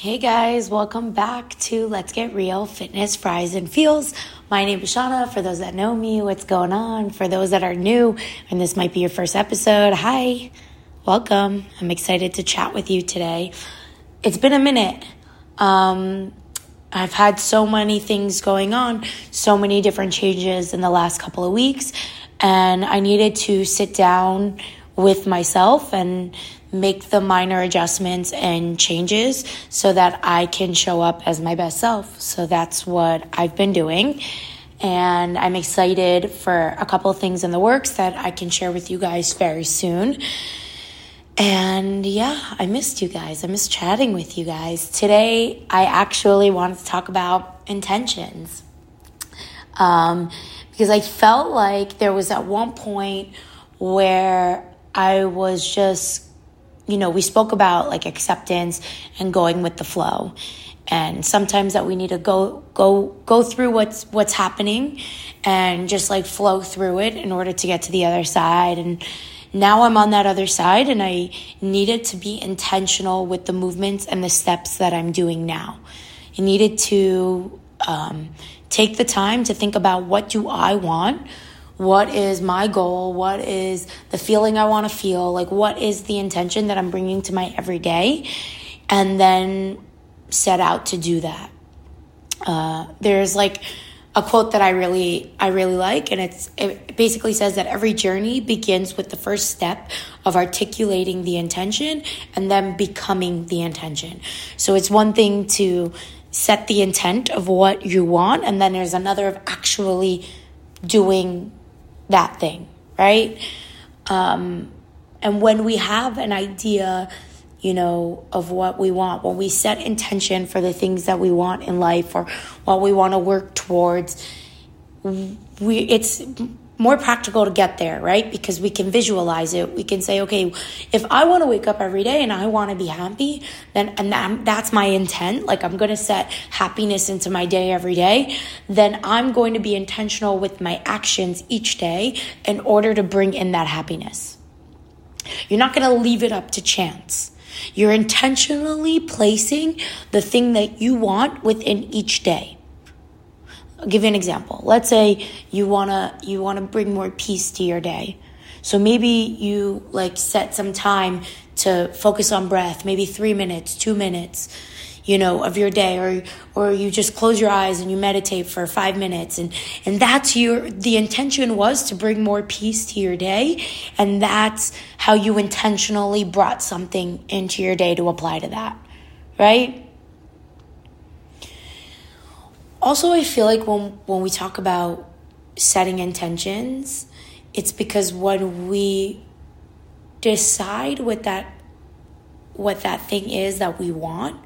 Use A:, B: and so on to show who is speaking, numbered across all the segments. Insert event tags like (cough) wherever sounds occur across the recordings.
A: Hey guys, welcome back to Let's Get Real Fitness, Fries, and Feels. My name is Shauna. For those that know me, what's going on? For those that are new, and this might be your first episode, hi, welcome. I'm excited to chat with you today. It's been a minute. Um, I've had so many things going on, so many different changes in the last couple of weeks, and I needed to sit down with myself and make the minor adjustments and changes so that I can show up as my best self. So that's what I've been doing. And I'm excited for a couple of things in the works that I can share with you guys very soon. And yeah, I missed you guys. I missed chatting with you guys. Today, I actually wanted to talk about intentions. Um, because I felt like there was at one point where I was just you know, we spoke about like acceptance and going with the flow. And sometimes that we need to go go go through what's what's happening and just like flow through it in order to get to the other side and now I'm on that other side and I needed to be intentional with the movements and the steps that I'm doing now. I needed to um, take the time to think about what do I want? What is my goal? What is the feeling i want to feel? Like what is the intention that i'm bringing to my everyday? And then set out to do that. Uh, there's like a quote that i really i really like and it's it basically says that every journey begins with the first step of articulating the intention and then becoming the intention. So it's one thing to set the intent of what you want and then there's another of actually doing that thing, right? Um, and when we have an idea, you know, of what we want, when we set intention for the things that we want in life or what we want to work towards, we it's more practical to get there, right? Because we can visualize it. We can say, okay, if I want to wake up every day and I want to be happy, then, and that, that's my intent, like I'm going to set happiness into my day every day, then I'm going to be intentional with my actions each day in order to bring in that happiness. You're not going to leave it up to chance. You're intentionally placing the thing that you want within each day. I'll give you an example. Let's say you wanna you wanna bring more peace to your day. So maybe you like set some time to focus on breath, maybe three minutes, two minutes, you know, of your day, or or you just close your eyes and you meditate for five minutes, and and that's your the intention was to bring more peace to your day, and that's how you intentionally brought something into your day to apply to that, right? Also i feel like when when we talk about setting intentions it's because when we decide what that what that thing is that we want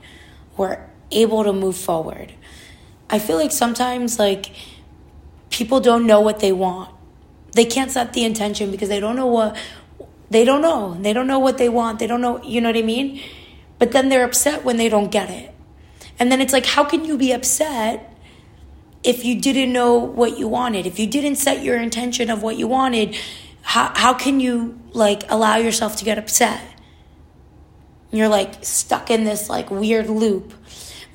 A: we're able to move forward. I feel like sometimes like people don't know what they want. They can't set the intention because they don't know what they don't know. They don't know what they want. They don't know you know what i mean? But then they're upset when they don't get it. And then it's like how can you be upset if you didn't know what you wanted, if you didn't set your intention of what you wanted, how, how can you like allow yourself to get upset? You're like stuck in this like weird loop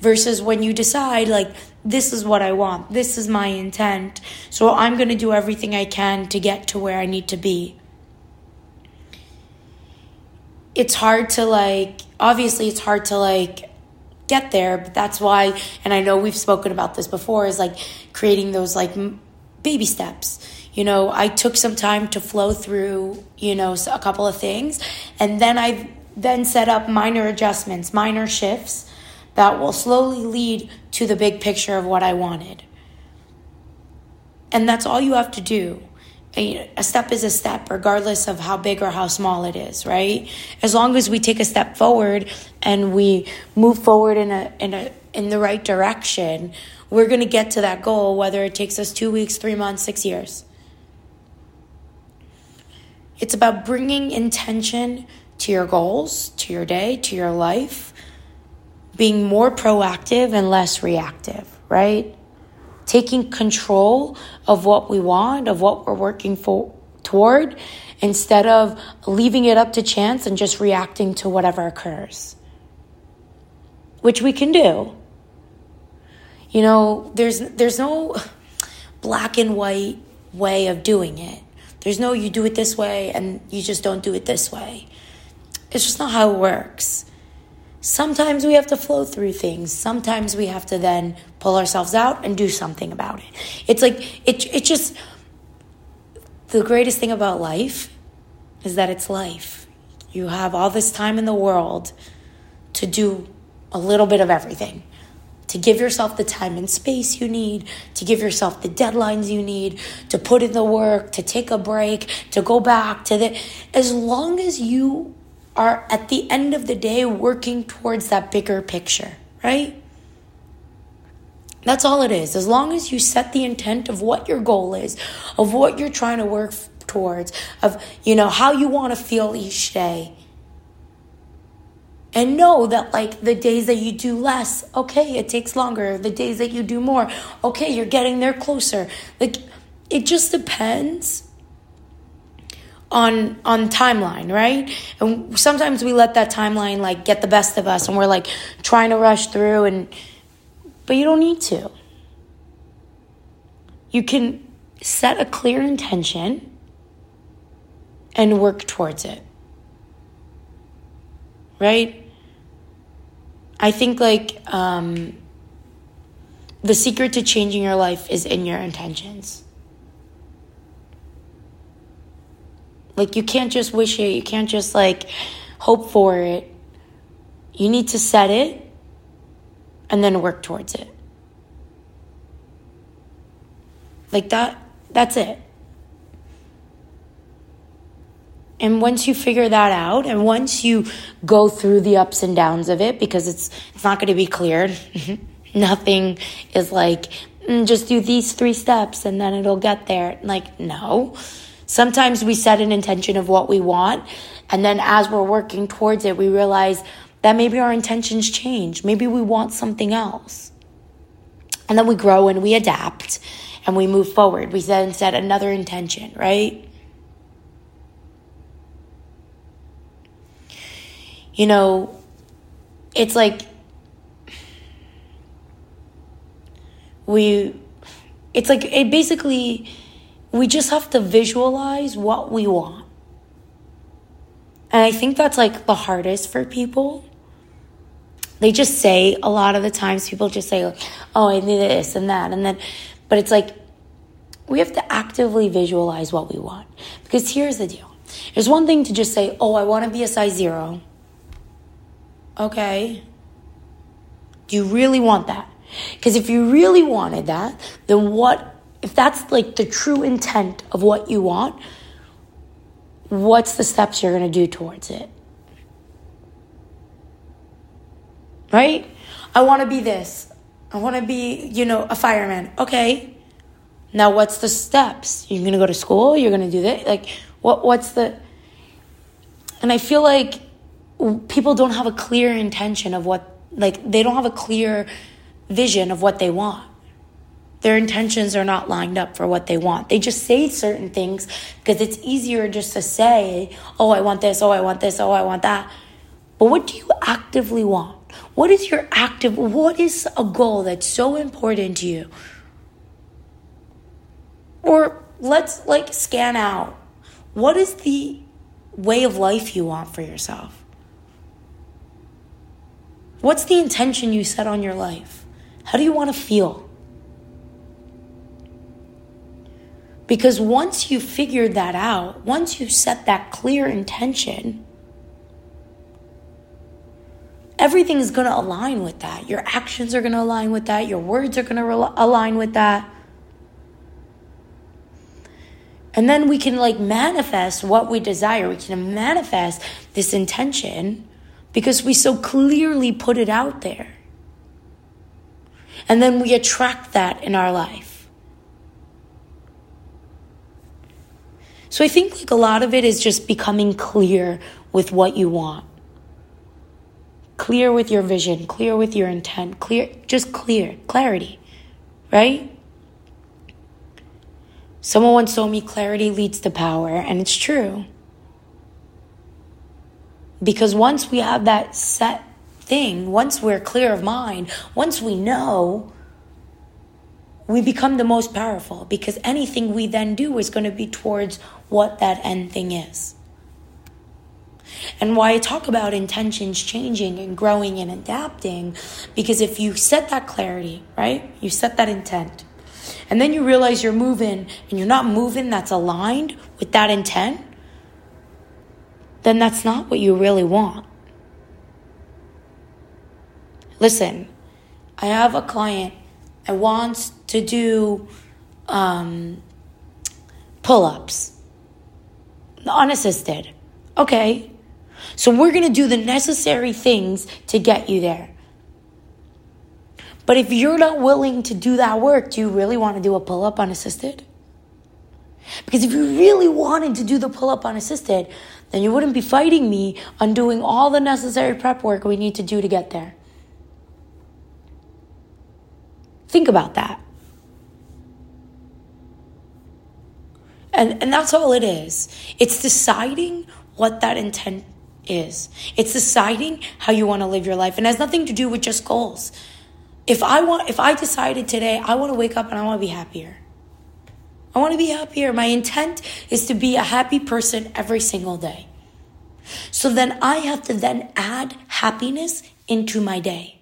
A: versus when you decide like this is what I want, this is my intent, so I'm going to do everything I can to get to where I need to be. It's hard to like obviously it's hard to like get there. But that's why, and I know we've spoken about this before, is like creating those like baby steps. You know, I took some time to flow through, you know, a couple of things, and then I then set up minor adjustments, minor shifts that will slowly lead to the big picture of what I wanted. And that's all you have to do a step is a step, regardless of how big or how small it is, right? As long as we take a step forward and we move forward in a in a in the right direction, we're going to get to that goal, whether it takes us two weeks, three months, six years. It's about bringing intention to your goals, to your day, to your life, being more proactive and less reactive, right? Taking control of what we want, of what we're working for toward, instead of leaving it up to chance and just reacting to whatever occurs. which we can do. You know, there's there's no black and white way of doing it. There's no you do it this way and you just don't do it this way. It's just not how it works. Sometimes we have to flow through things. Sometimes we have to then pull ourselves out and do something about it. It's like it it just the greatest thing about life is that it's life. You have all this time in the world to do a little bit of everything. To give yourself the time and space you need, to give yourself the deadlines you need, to put in the work, to take a break, to go back to the. As long as you are at the end of the day working towards that bigger picture, right? That's all it is. As long as you set the intent of what your goal is, of what you're trying to work towards, of, you know, how you want to feel each day. And know that, like, the days that you do less, okay, it takes longer. The days that you do more, okay, you're getting there closer. Like, it just depends on on timeline right and sometimes we let that timeline like get the best of us and we're like trying to rush through and but you don't need to. You can set a clear intention and work towards it. Right? I think like um, the secret to changing your life is in your intentions. Like you can't just wish it, you can't just like hope for it. You need to set it and then work towards it. Like that, that's it. And once you figure that out, and once you go through the ups and downs of it, because it's it's not going to be cleared. (laughs) Nothing is like mm, just do these three steps and then it'll get there. Like no. Sometimes we set an intention of what we want, and then as we're working towards it, we realize that maybe our intentions change. Maybe we want something else. And then we grow and we adapt and we move forward. We then set another intention, right? You know, it's like we, it's like it basically, we just have to visualize what we want. And I think that's like the hardest for people. They just say a lot of the times people just say oh i need this and that and then but it's like we have to actively visualize what we want. Because here's the deal. There's one thing to just say oh i want to be a size zero. Okay. Do you really want that? Because if you really wanted that then what if that's like the true intent of what you want what's the steps you're going to do towards it right? I want to be this. I want to be, you know, a fireman. Okay. Now what's the steps? You're going to go to school, you're going to do that. Like what what's the And I feel like people don't have a clear intention of what like they don't have a clear vision of what they want. Their intentions are not lined up for what they want. They just say certain things because it's easier just to say, "Oh, I want this. Oh, I want this. Oh, I want that." But what do you actively want? What is your active, what is a goal that's so important to you? Or let's like scan out what is the way of life you want for yourself? What's the intention you set on your life? How do you want to feel? Because once you figured that out, once you set that clear intention, everything is going to align with that. Your actions are going to align with that. Your words are going to re- align with that. And then we can like manifest what we desire. We can manifest this intention because we so clearly put it out there. And then we attract that in our life. So I think like a lot of it is just becoming clear with what you want clear with your vision, clear with your intent, clear, just clear, clarity, right? Someone once told me clarity leads to power, and it's true. Because once we have that set thing, once we're clear of mind, once we know, we become the most powerful because anything we then do is going to be towards what that end thing is. And why I talk about intentions changing and growing and adapting, because if you set that clarity, right? You set that intent, and then you realize you're moving and you're not moving that's aligned with that intent, then that's not what you really want. Listen, I have a client that wants to do um, pull ups, unassisted. Okay, so we're going to do the necessary things to get you there. But if you're not willing to do that work, do you really want to do a pull up unassisted? Because if you really wanted to do the pull up unassisted, then you wouldn't be fighting me on doing all the necessary prep work we need to do to get there. Think about that. And, and that's all it is. It's deciding what that intent is. It's deciding how you want to live your life. And has nothing to do with just goals if I want, if I decided today I want to wake up and I want to be happier, I want to be happier. My intent is to be a happy person every single day. So then I have to then add happiness into my day.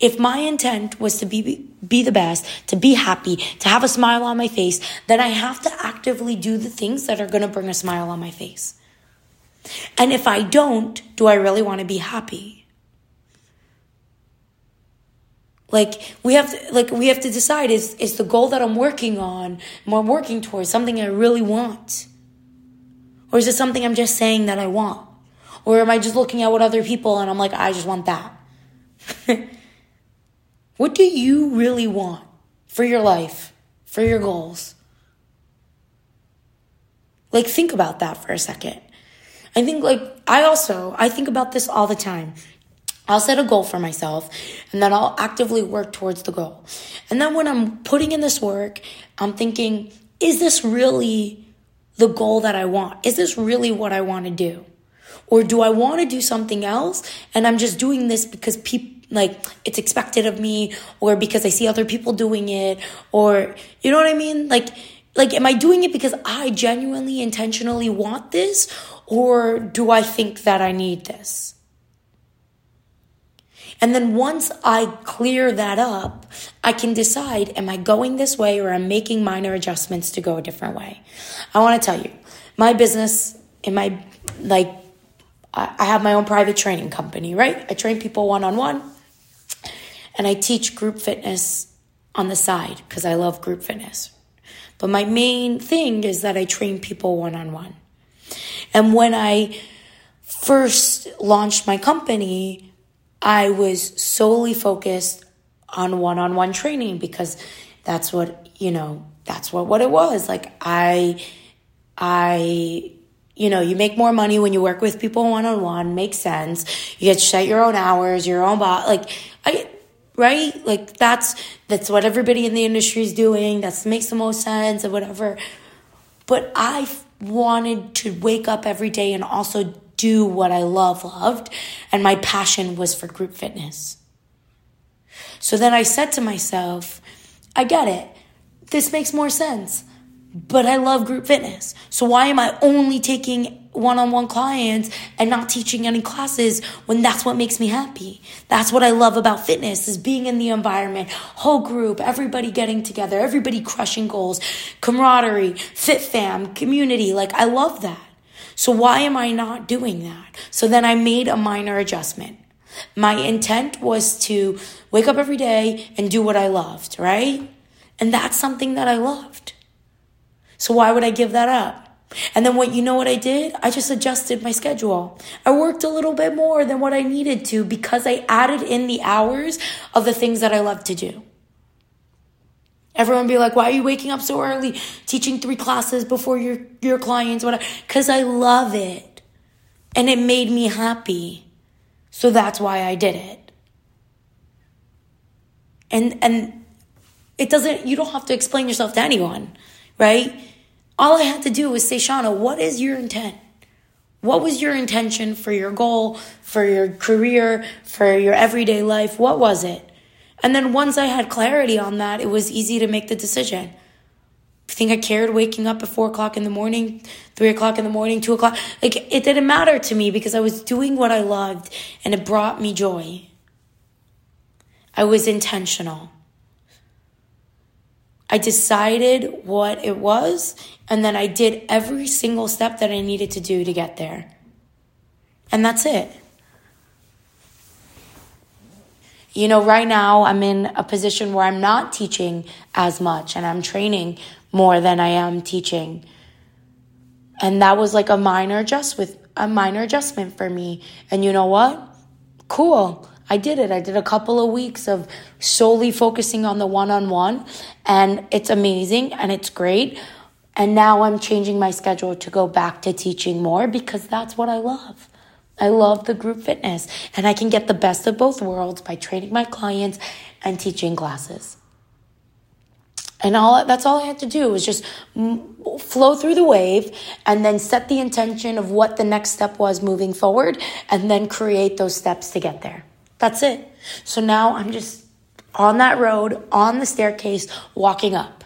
A: If my intent was to be, be the best, to be happy, to have a smile on my face, then I have to actively do the things that are going to bring a smile on my face. And if I don't, do I really want to be happy? Like we have to, like we have to decide is is the goal that I'm working on, I'm working towards something I really want? Or is it something I'm just saying that I want? Or am I just looking at what other people and I'm like, I just want that? (laughs) what do you really want for your life, for your goals? Like think about that for a second. I think like I also I think about this all the time. I'll set a goal for myself and then I'll actively work towards the goal. And then when I'm putting in this work, I'm thinking, is this really the goal that I want? Is this really what I want to do? Or do I want to do something else and I'm just doing this because people like it's expected of me or because I see other people doing it or you know what I mean? Like like am I doing it because I genuinely intentionally want this or do I think that I need this? And then once I clear that up, I can decide am I going this way or I'm making minor adjustments to go a different way. I want to tell you, my business in my like I have my own private training company, right? I train people one on one and I teach group fitness on the side because I love group fitness. But my main thing is that I train people one on one. And when I first launched my company, I was solely focused on one on one training because that's what, you know, that's what, what it was. Like, I, I, you know, you make more money when you work with people one on one, makes sense. You get to set your own hours, your own bot, like, I, right? Like, that's, that's what everybody in the industry is doing. That makes the most sense and whatever. But I wanted to wake up every day and also do what I love, loved, and my passion was for group fitness. So then I said to myself, I get it. This makes more sense. But I love group fitness. So why am I only taking one on one clients and not teaching any classes when that's what makes me happy? That's what I love about fitness is being in the environment, whole group, everybody getting together, everybody crushing goals, camaraderie, fit fam, community. Like I love that. So why am I not doing that? So then I made a minor adjustment. My intent was to wake up every day and do what I loved, right? And that's something that I loved. So why would I give that up? And then what you know what I did? I just adjusted my schedule. I worked a little bit more than what I needed to because I added in the hours of the things that I love to do. Everyone be like, why are you waking up so early, teaching three classes before your, your clients? Because I love it. And it made me happy. So that's why I did it. And, and it doesn't, you don't have to explain yourself to anyone, right? All I had to do was say, Shauna, what is your intent? What was your intention for your goal, for your career, for your everyday life? What was it? And then once I had clarity on that, it was easy to make the decision. I think I cared waking up at four o'clock in the morning, three o'clock in the morning, two o'clock. Like it didn't matter to me because I was doing what I loved and it brought me joy. I was intentional. I decided what it was, and then I did every single step that I needed to do to get there. And that's it. You know, right now I'm in a position where I'm not teaching as much and I'm training more than I am teaching. And that was like a minor adjust with a minor adjustment for me. And you know what? Cool. I did it. I did a couple of weeks of solely focusing on the one on one, and it's amazing and it's great. And now I'm changing my schedule to go back to teaching more because that's what I love. I love the group fitness, and I can get the best of both worlds by training my clients and teaching classes. And all that's all I had to do was just flow through the wave and then set the intention of what the next step was moving forward and then create those steps to get there. That's it. So now I'm just on that road, on the staircase, walking up.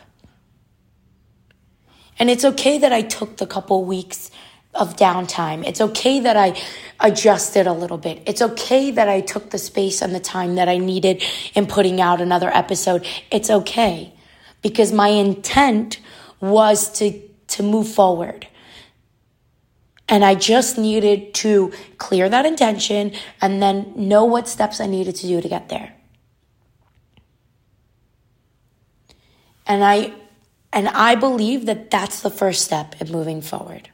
A: And it's okay that I took the couple weeks of downtime. It's okay that I adjusted a little bit. It's okay that I took the space and the time that I needed in putting out another episode. It's okay because my intent was to, to move forward. And I just needed to clear that intention and then know what steps I needed to do to get there. And I and I believe that that's the first step in moving forward.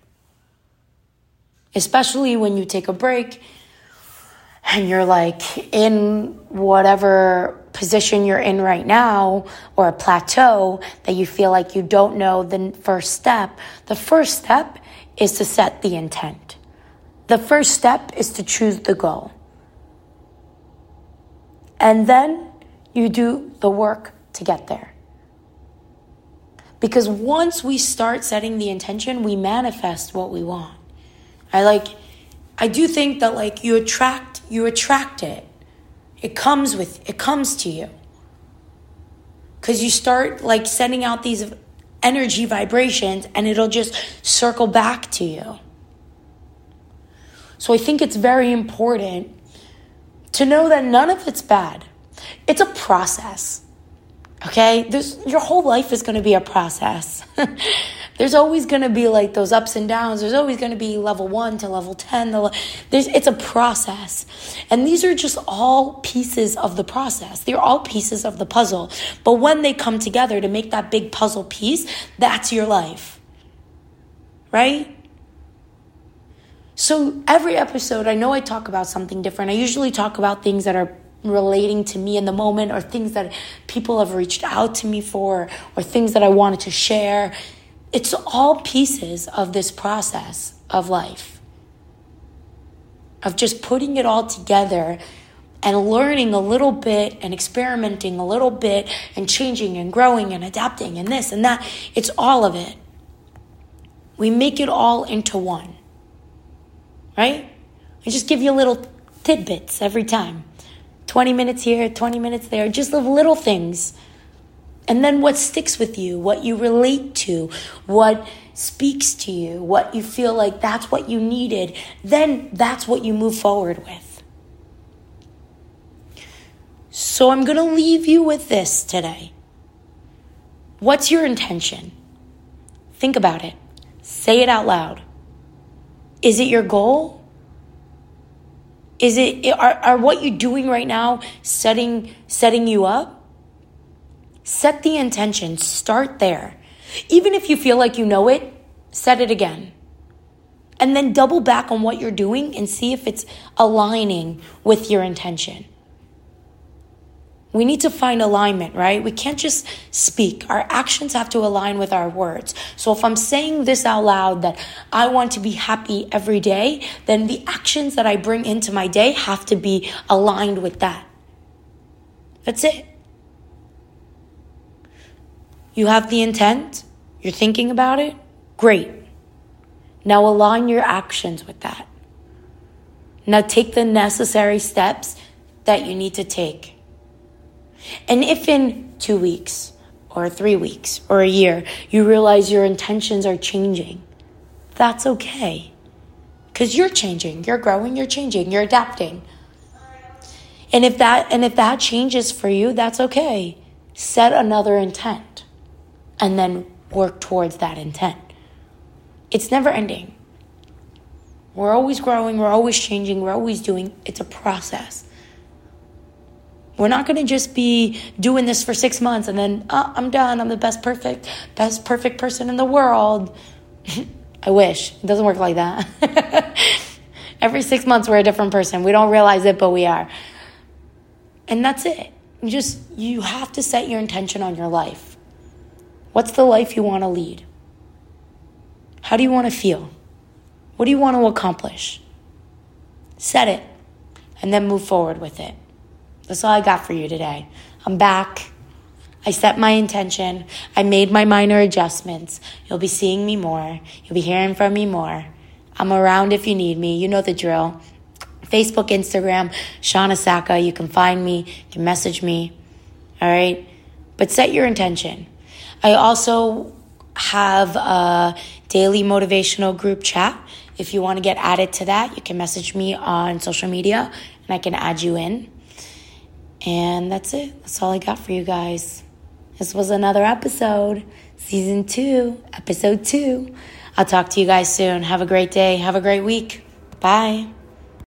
A: Especially when you take a break and you're like in whatever position you're in right now or a plateau that you feel like you don't know the first step. The first step is to set the intent. The first step is to choose the goal. And then you do the work to get there. Because once we start setting the intention, we manifest what we want. I like I do think that like you attract you attract it. It comes with it comes to you. Cuz you start like sending out these energy vibrations and it'll just circle back to you. So I think it's very important to know that none of it's bad. It's a process. Okay? There's, your whole life is going to be a process. (laughs) There's always going to be like those ups and downs. There's always going to be level one to level 10. The, there's, it's a process. And these are just all pieces of the process. They're all pieces of the puzzle. But when they come together to make that big puzzle piece, that's your life. Right? So every episode, I know I talk about something different. I usually talk about things that are relating to me in the moment or things that people have reached out to me for or things that I wanted to share it's all pieces of this process of life, of just putting it all together and learning a little bit and experimenting a little bit and changing and growing and adapting and this and that. It's all of it. We make it all into one, right? I just give you little tidbits every time 20 minutes here, 20 minutes there, just the little things and then what sticks with you, what you relate to, what speaks to you, what you feel like that's what you needed, then that's what you move forward with. So I'm going to leave you with this today. What's your intention? Think about it. Say it out loud. Is it your goal? Is it are, are what you're doing right now setting setting you up? Set the intention, start there. Even if you feel like you know it, set it again. And then double back on what you're doing and see if it's aligning with your intention. We need to find alignment, right? We can't just speak. Our actions have to align with our words. So if I'm saying this out loud that I want to be happy every day, then the actions that I bring into my day have to be aligned with that. That's it. You have the intent, you're thinking about it, great. Now align your actions with that. Now take the necessary steps that you need to take. And if in two weeks or three weeks or a year you realize your intentions are changing, that's okay. Because you're changing, you're growing, you're changing, you're adapting. And if that and if that changes for you, that's okay. Set another intent and then work towards that intent. It's never ending. We're always growing, we're always changing, we're always doing. It's a process. We're not going to just be doing this for six months and then oh, I'm done. I'm the best perfect, best perfect person in the world. (laughs) I wish it doesn't work like that. (laughs) Every six months we're a different person. We don't realize it, but we are. And that's it. You just you have to set your intention on your life. What's the life you want to lead? How do you want to feel? What do you want to accomplish? Set it and then move forward with it. That's all I got for you today. I'm back. I set my intention. I made my minor adjustments. You'll be seeing me more. You'll be hearing from me more. I'm around if you need me. You know the drill. Facebook, Instagram, Shauna Saka. You can find me. You can message me. All right. But set your intention. I also have a daily motivational group chat. If you want to get added to that, you can message me on social media and I can add you in. And that's it. That's all I got for you guys. This was another episode, season two, episode two. I'll talk to you guys soon. Have a great day. Have a great week. Bye.